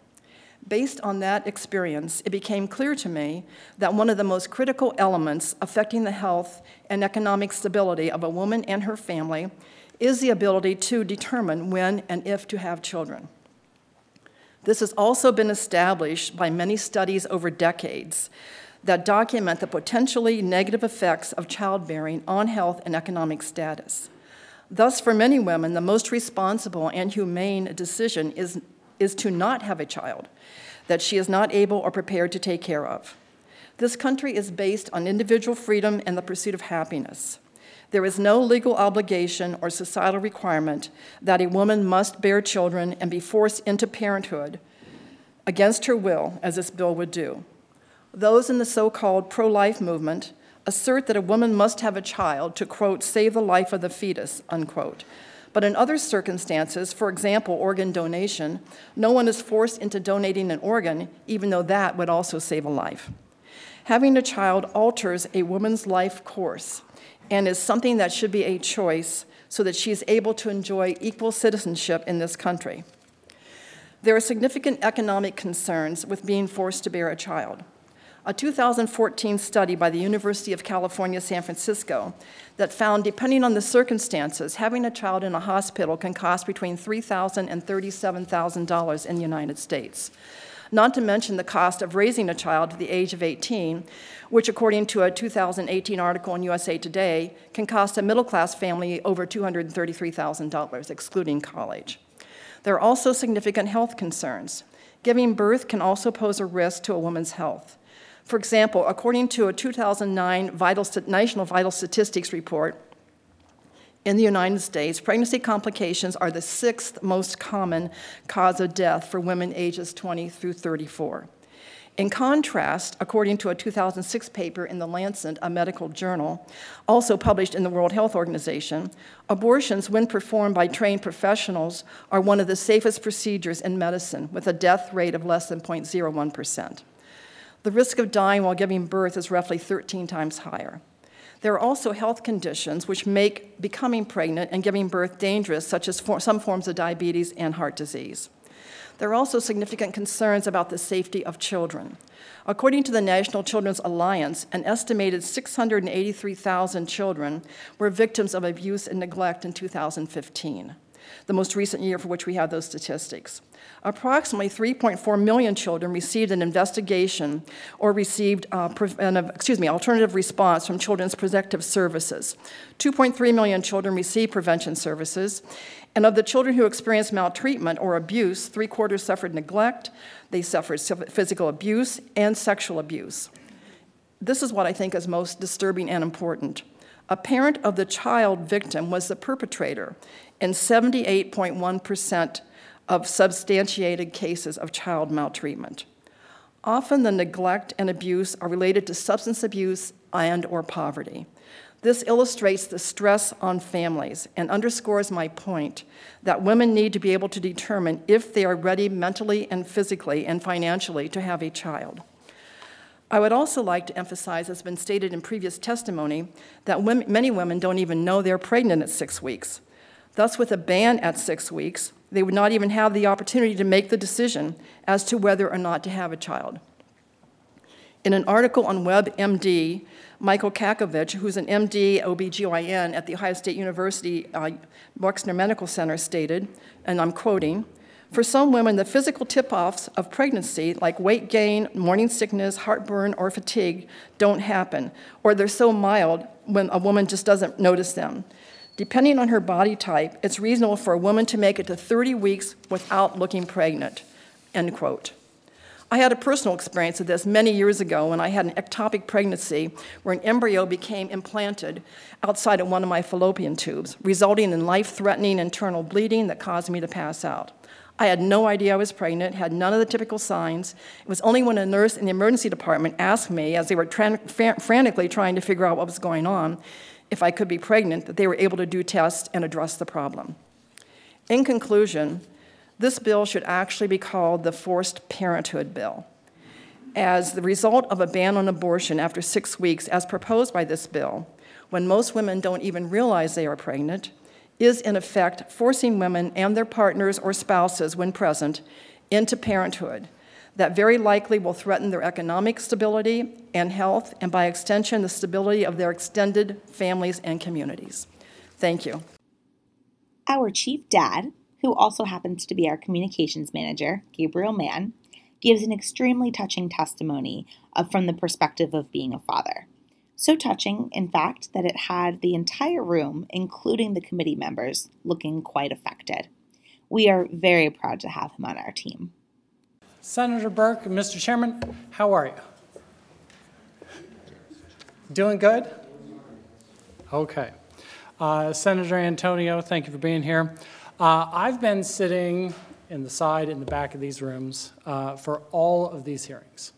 Based on that experience, it became clear to me that one of the most critical elements affecting the health and economic stability of a woman and her family is the ability to determine when and if to have children. This has also been established by many studies over decades that document the potentially negative effects of childbearing on health and economic status. Thus, for many women, the most responsible and humane decision is, is to not have a child that she is not able or prepared to take care of. This country is based on individual freedom and the pursuit of happiness. There is no legal obligation or societal requirement that a woman must bear children and be forced into parenthood against her will, as this bill would do. Those in the so called pro life movement assert that a woman must have a child to, quote, save the life of the fetus, unquote. But in other circumstances, for example, organ donation, no one is forced into donating an organ, even though that would also save a life. Having a child alters a woman's life course and is something that should be a choice so that she is able to enjoy equal citizenship in this country. There are significant economic concerns with being forced to bear a child. A 2014 study by the University of California, San Francisco, that found, depending on the circumstances, having a child in a hospital can cost between $3,000 and $37,000 in the United States. Not to mention the cost of raising a child to the age of 18, which, according to a 2018 article in USA Today, can cost a middle class family over $233,000, excluding college. There are also significant health concerns. Giving birth can also pose a risk to a woman's health. For example, according to a 2009 vital, National Vital Statistics report, in the United States, pregnancy complications are the sixth most common cause of death for women ages 20 through 34. In contrast, according to a 2006 paper in The Lancet, a medical journal, also published in the World Health Organization, abortions, when performed by trained professionals, are one of the safest procedures in medicine, with a death rate of less than 0.01%. The risk of dying while giving birth is roughly 13 times higher. There are also health conditions which make becoming pregnant and giving birth dangerous, such as for some forms of diabetes and heart disease. There are also significant concerns about the safety of children. According to the National Children's Alliance, an estimated 683,000 children were victims of abuse and neglect in 2015, the most recent year for which we have those statistics. Approximately 3.4 million children received an investigation or received uh, excuse me, alternative response from Children's Protective Services. 2.3 million children received prevention services, and of the children who experienced maltreatment or abuse, three quarters suffered neglect, they suffered physical abuse, and sexual abuse. This is what I think is most disturbing and important. A parent of the child victim was the perpetrator in 78.1% of substantiated cases of child maltreatment. Often the neglect and abuse are related to substance abuse and or poverty. This illustrates the stress on families and underscores my point that women need to be able to determine if they are ready mentally and physically and financially to have a child. I would also like to emphasize, as has been stated in previous testimony, that women, many women don't even know they're pregnant at six weeks. Thus, with a ban at six weeks, they would not even have the opportunity to make the decision as to whether or not to have a child. In an article on WebMD, Michael Cackovic, who's an MD OBGYN at The Ohio State University uh, Medical Center, stated, and I'm quoting, for some women, the physical tip offs of pregnancy, like weight gain, morning sickness, heartburn, or fatigue, don't happen, or they're so mild when a woman just doesn't notice them. Depending on her body type, it's reasonable for a woman to make it to 30 weeks without looking pregnant. End quote. I had a personal experience of this many years ago when I had an ectopic pregnancy where an embryo became implanted outside of one of my fallopian tubes, resulting in life threatening internal bleeding that caused me to pass out. I had no idea I was pregnant, had none of the typical signs. It was only when a nurse in the emergency department asked me, as they were tra- frantically trying to figure out what was going on, if I could be pregnant, that they were able to do tests and address the problem. In conclusion, this bill should actually be called the Forced Parenthood Bill. As the result of a ban on abortion after six weeks, as proposed by this bill, when most women don't even realize they are pregnant, is in effect forcing women and their partners or spouses, when present, into parenthood that very likely will threaten their economic stability and health, and by extension, the stability of their extended families and communities. Thank you. Our chief dad who also happens to be our communications manager, Gabriel Mann, gives an extremely touching testimony from the perspective of being a father. So touching, in fact, that it had the entire room, including the committee members, looking quite affected. We are very proud to have him on our team. Senator Burke, Mr. Chairman, how are you? Doing good? Okay. Uh, Senator Antonio, thank you for being here. Uh, I've been sitting in the side, in the back of these rooms uh, for all of these hearings.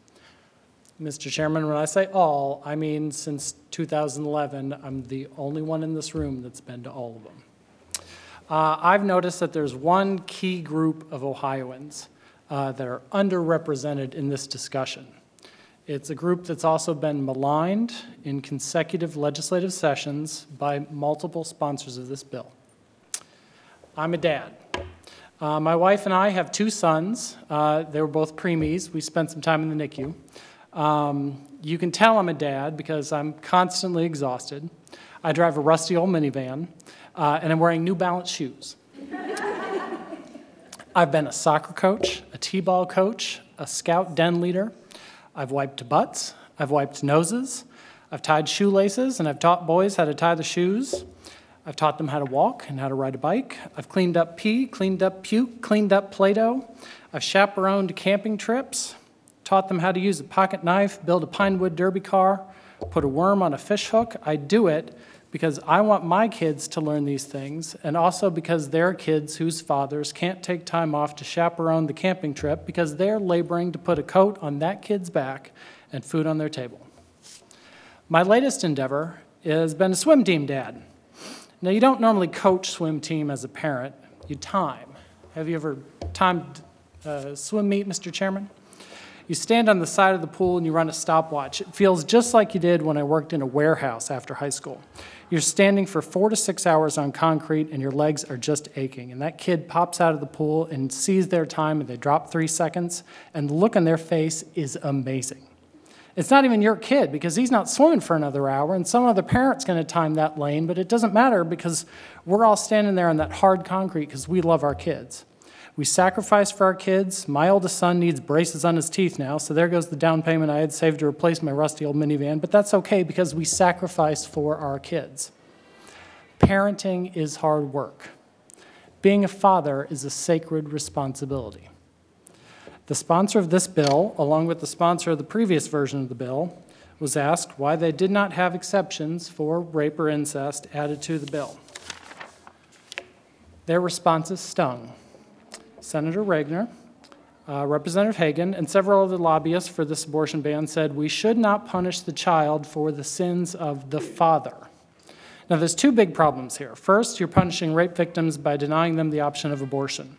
Mr. Chairman, when I say all, I mean since 2011, I'm the only one in this room that's been to all of them. Uh, I've noticed that there's one key group of Ohioans uh, that are underrepresented in this discussion. It's a group that's also been maligned in consecutive legislative sessions by multiple sponsors of this bill. I'm a dad. Uh, my wife and I have two sons. Uh, they were both preemies. We spent some time in the NICU. Um, you can tell I'm a dad because I'm constantly exhausted. I drive a rusty old minivan, uh, and I'm wearing New Balance shoes. I've been a soccer coach, T ball coach, a scout den leader. I've wiped butts, I've wiped noses, I've tied shoelaces, and I've taught boys how to tie the shoes. I've taught them how to walk and how to ride a bike. I've cleaned up pee, cleaned up puke, cleaned up Play Doh. I've chaperoned camping trips, taught them how to use a pocket knife, build a Pinewood derby car, put a worm on a fish hook. I do it because I want my kids to learn these things, and also because they're kids whose fathers can't take time off to chaperone the camping trip because they're laboring to put a coat on that kid's back and food on their table. My latest endeavor has been a swim team dad. Now, you don't normally coach swim team as a parent, you time. Have you ever timed a swim meet, Mr. Chairman? You stand on the side of the pool and you run a stopwatch. It feels just like you did when I worked in a warehouse after high school. You're standing for four to six hours on concrete and your legs are just aching. And that kid pops out of the pool and sees their time and they drop three seconds, and the look on their face is amazing. It's not even your kid because he's not swimming for another hour, and some other parent's going to time that lane, but it doesn't matter because we're all standing there on that hard concrete because we love our kids. We sacrifice for our kids. My oldest son needs braces on his teeth now, so there goes the down payment I had saved to replace my rusty old minivan, but that's okay because we sacrifice for our kids. Parenting is hard work. Being a father is a sacred responsibility. The sponsor of this bill, along with the sponsor of the previous version of the bill, was asked why they did not have exceptions for rape or incest added to the bill. Their responses stung. Senator Roegner, uh, Representative Hagan, and several other lobbyists for this abortion ban said we should not punish the child for the sins of the father. Now, there's two big problems here. First, you're punishing rape victims by denying them the option of abortion.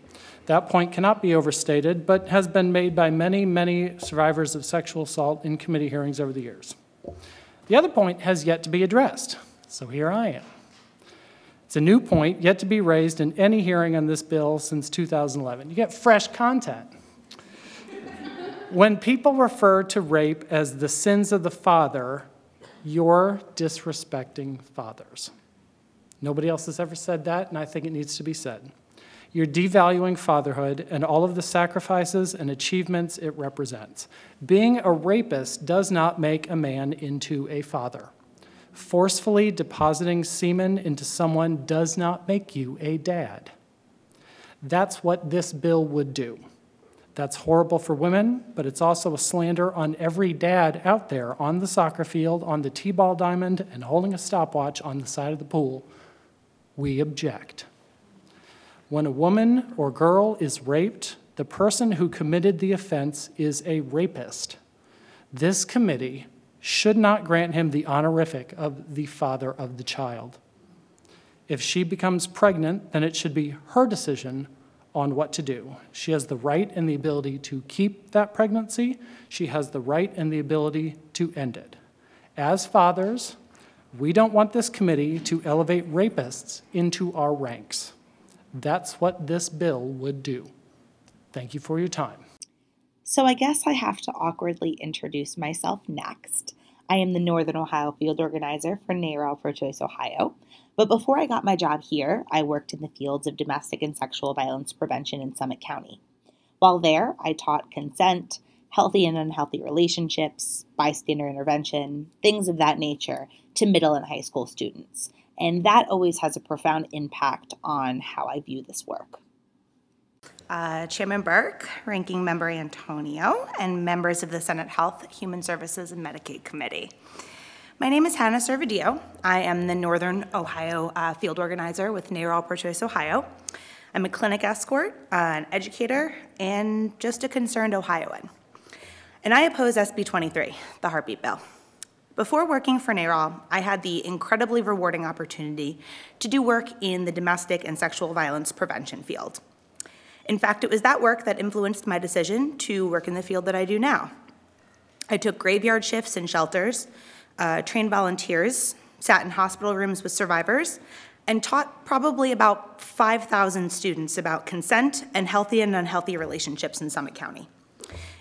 That point cannot be overstated, but has been made by many, many survivors of sexual assault in committee hearings over the years. The other point has yet to be addressed, so here I am. It's a new point yet to be raised in any hearing on this bill since 2011. You get fresh content. when people refer to rape as the sins of the father, you're disrespecting fathers. Nobody else has ever said that, and I think it needs to be said. You're devaluing fatherhood and all of the sacrifices and achievements it represents. Being a rapist does not make a man into a father. Forcefully depositing semen into someone does not make you a dad. That's what this bill would do. That's horrible for women, but it's also a slander on every dad out there on the soccer field, on the T ball diamond, and holding a stopwatch on the side of the pool. We object. When a woman or girl is raped, the person who committed the offense is a rapist. This committee should not grant him the honorific of the father of the child. If she becomes pregnant, then it should be her decision on what to do. She has the right and the ability to keep that pregnancy, she has the right and the ability to end it. As fathers, we don't want this committee to elevate rapists into our ranks. That's what this bill would do. Thank you for your time. So I guess I have to awkwardly introduce myself next. I am the Northern Ohio field organizer for NARAL Pro Choice Ohio. But before I got my job here, I worked in the fields of domestic and sexual violence prevention in Summit County. While there, I taught consent, healthy and unhealthy relationships, bystander intervention, things of that nature to middle and high school students. And that always has a profound impact on how I view this work uh, Chairman Burke, Ranking Member Antonio, and members of the Senate Health, Human Services, and Medicaid Committee. My name is Hannah Servadio. I am the Northern Ohio uh, field organizer with NARAL Pro Choice Ohio. I'm a clinic escort, uh, an educator, and just a concerned Ohioan. And I oppose SB 23, the heartbeat bill. Before working for NARAL, I had the incredibly rewarding opportunity to do work in the domestic and sexual violence prevention field. In fact, it was that work that influenced my decision to work in the field that I do now. I took graveyard shifts in shelters, uh, trained volunteers, sat in hospital rooms with survivors, and taught probably about 5,000 students about consent and healthy and unhealthy relationships in Summit County.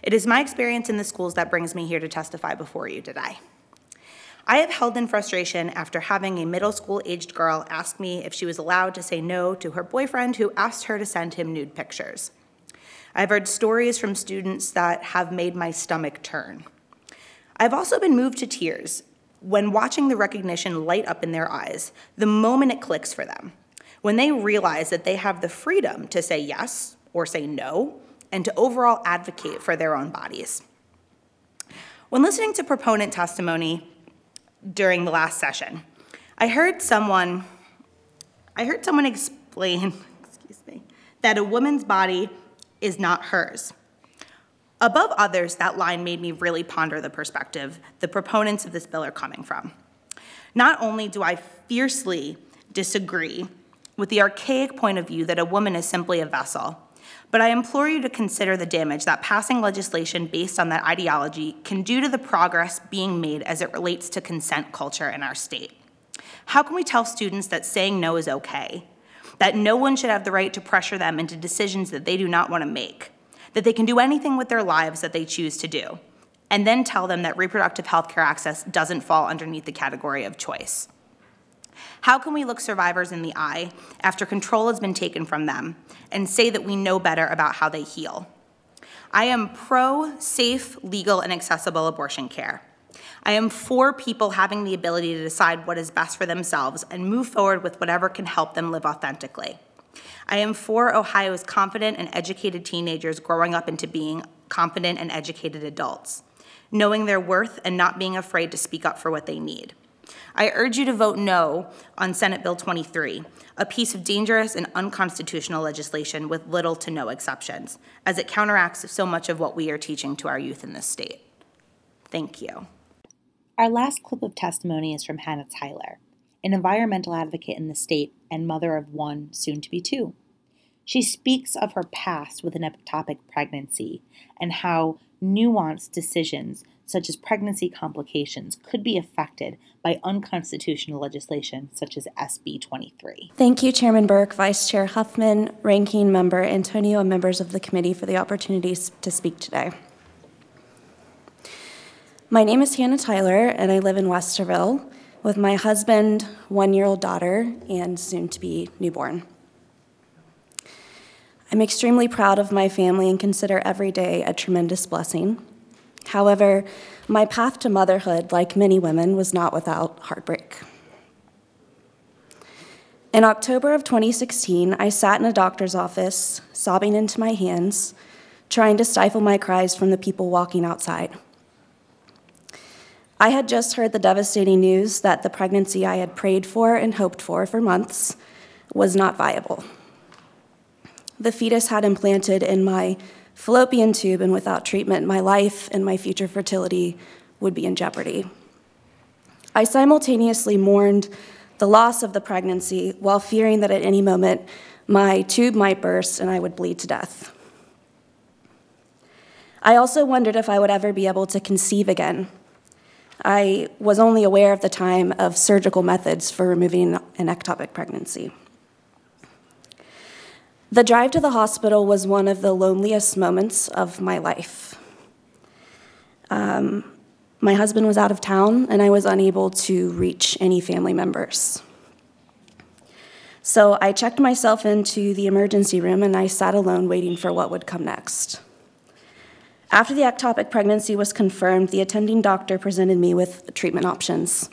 It is my experience in the schools that brings me here to testify before you today. I have held in frustration after having a middle school aged girl ask me if she was allowed to say no to her boyfriend who asked her to send him nude pictures. I've heard stories from students that have made my stomach turn. I've also been moved to tears when watching the recognition light up in their eyes the moment it clicks for them, when they realize that they have the freedom to say yes or say no, and to overall advocate for their own bodies. When listening to proponent testimony during the last session, I heard someone I heard someone explain, excuse me, that a woman's body is not hers. Above others, that line made me really ponder the perspective the proponents of this bill are coming from. Not only do I fiercely disagree with the archaic point of view that a woman is simply a vessel, but I implore you to consider the damage that passing legislation based on that ideology can do to the progress being made as it relates to consent culture in our state. How can we tell students that saying no is okay? That no one should have the right to pressure them into decisions that they do not want to make? that they can do anything with their lives that they choose to do, and then tell them that reproductive health care access doesn't fall underneath the category of choice. How can we look survivors in the eye after control has been taken from them and say that we know better about how they heal? I am pro safe, legal, and accessible abortion care. I am for people having the ability to decide what is best for themselves and move forward with whatever can help them live authentically. I am for Ohio's confident and educated teenagers growing up into being confident and educated adults, knowing their worth and not being afraid to speak up for what they need. I urge you to vote no on Senate Bill 23, a piece of dangerous and unconstitutional legislation with little to no exceptions, as it counteracts so much of what we are teaching to our youth in this state. Thank you. Our last clip of testimony is from Hannah Tyler an environmental advocate in the state and mother of one, soon to be two. She speaks of her past with an ectopic pregnancy and how nuanced decisions, such as pregnancy complications, could be affected by unconstitutional legislation such as SB 23. Thank you, Chairman Burke, Vice Chair Huffman, Ranking Member Antonio, and members of the committee for the opportunity to speak today. My name is Hannah Tyler, and I live in Westerville with my husband, one year old daughter, and soon to be newborn. I'm extremely proud of my family and consider every day a tremendous blessing. However, my path to motherhood, like many women, was not without heartbreak. In October of 2016, I sat in a doctor's office, sobbing into my hands, trying to stifle my cries from the people walking outside. I had just heard the devastating news that the pregnancy I had prayed for and hoped for for months was not viable. The fetus had implanted in my fallopian tube, and without treatment, my life and my future fertility would be in jeopardy. I simultaneously mourned the loss of the pregnancy while fearing that at any moment my tube might burst and I would bleed to death. I also wondered if I would ever be able to conceive again I was only aware at the time of surgical methods for removing an ectopic pregnancy. The drive to the hospital was one of the loneliest moments of my life. Um, my husband was out of town, and I was unable to reach any family members. So I checked myself into the emergency room and I sat alone waiting for what would come next. After the ectopic pregnancy was confirmed, the attending doctor presented me with treatment options.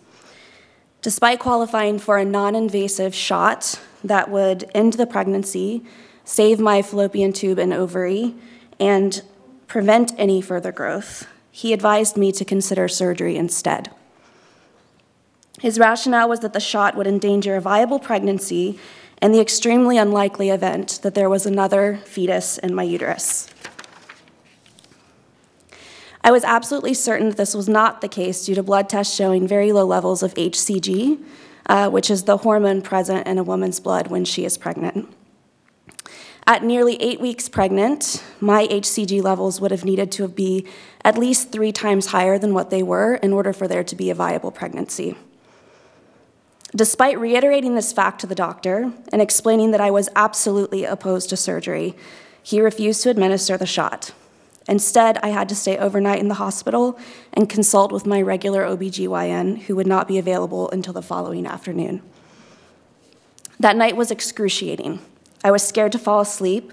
Despite qualifying for a non invasive shot that would end the pregnancy, save my fallopian tube and ovary, and prevent any further growth, he advised me to consider surgery instead. His rationale was that the shot would endanger a viable pregnancy and the extremely unlikely event that there was another fetus in my uterus. I was absolutely certain that this was not the case due to blood tests showing very low levels of HCG, uh, which is the hormone present in a woman's blood when she is pregnant. At nearly eight weeks pregnant, my HCG levels would have needed to be at least three times higher than what they were in order for there to be a viable pregnancy. Despite reiterating this fact to the doctor and explaining that I was absolutely opposed to surgery, he refused to administer the shot. Instead, I had to stay overnight in the hospital and consult with my regular OBGYN, who would not be available until the following afternoon. That night was excruciating. I was scared to fall asleep,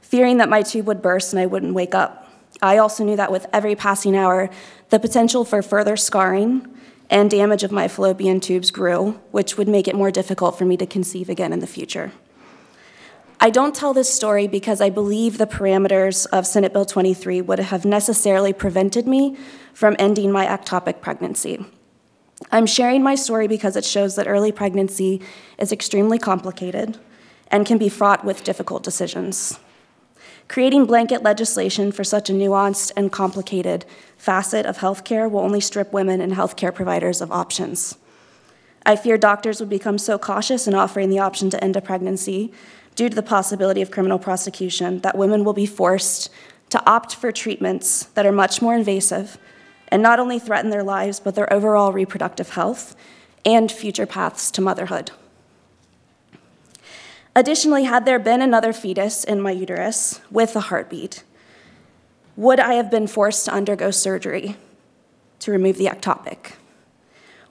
fearing that my tube would burst and I wouldn't wake up. I also knew that with every passing hour, the potential for further scarring and damage of my fallopian tubes grew, which would make it more difficult for me to conceive again in the future. I don't tell this story because I believe the parameters of Senate Bill 23 would have necessarily prevented me from ending my ectopic pregnancy. I'm sharing my story because it shows that early pregnancy is extremely complicated and can be fraught with difficult decisions. Creating blanket legislation for such a nuanced and complicated facet of healthcare will only strip women and healthcare providers of options. I fear doctors would become so cautious in offering the option to end a pregnancy due to the possibility of criminal prosecution that women will be forced to opt for treatments that are much more invasive and not only threaten their lives, but their overall reproductive health and future paths to motherhood. Additionally, had there been another fetus in my uterus with a heartbeat, would I have been forced to undergo surgery to remove the ectopic?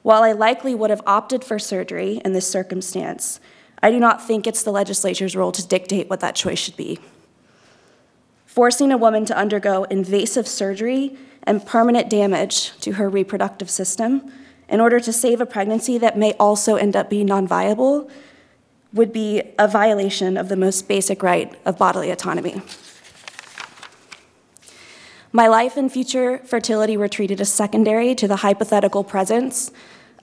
While I likely would have opted for surgery in this circumstance, I do not think it's the legislature's role to dictate what that choice should be. Forcing a woman to undergo invasive surgery and permanent damage to her reproductive system in order to save a pregnancy that may also end up being non viable would be a violation of the most basic right of bodily autonomy. My life and future fertility were treated as secondary to the hypothetical presence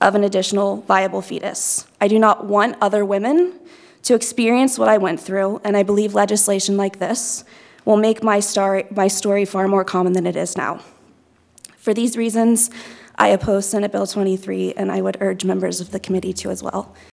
of an additional viable fetus. I do not want other women to experience what I went through, and I believe legislation like this will make my story, my story far more common than it is now. For these reasons, I oppose Senate Bill 23, and I would urge members of the committee to as well.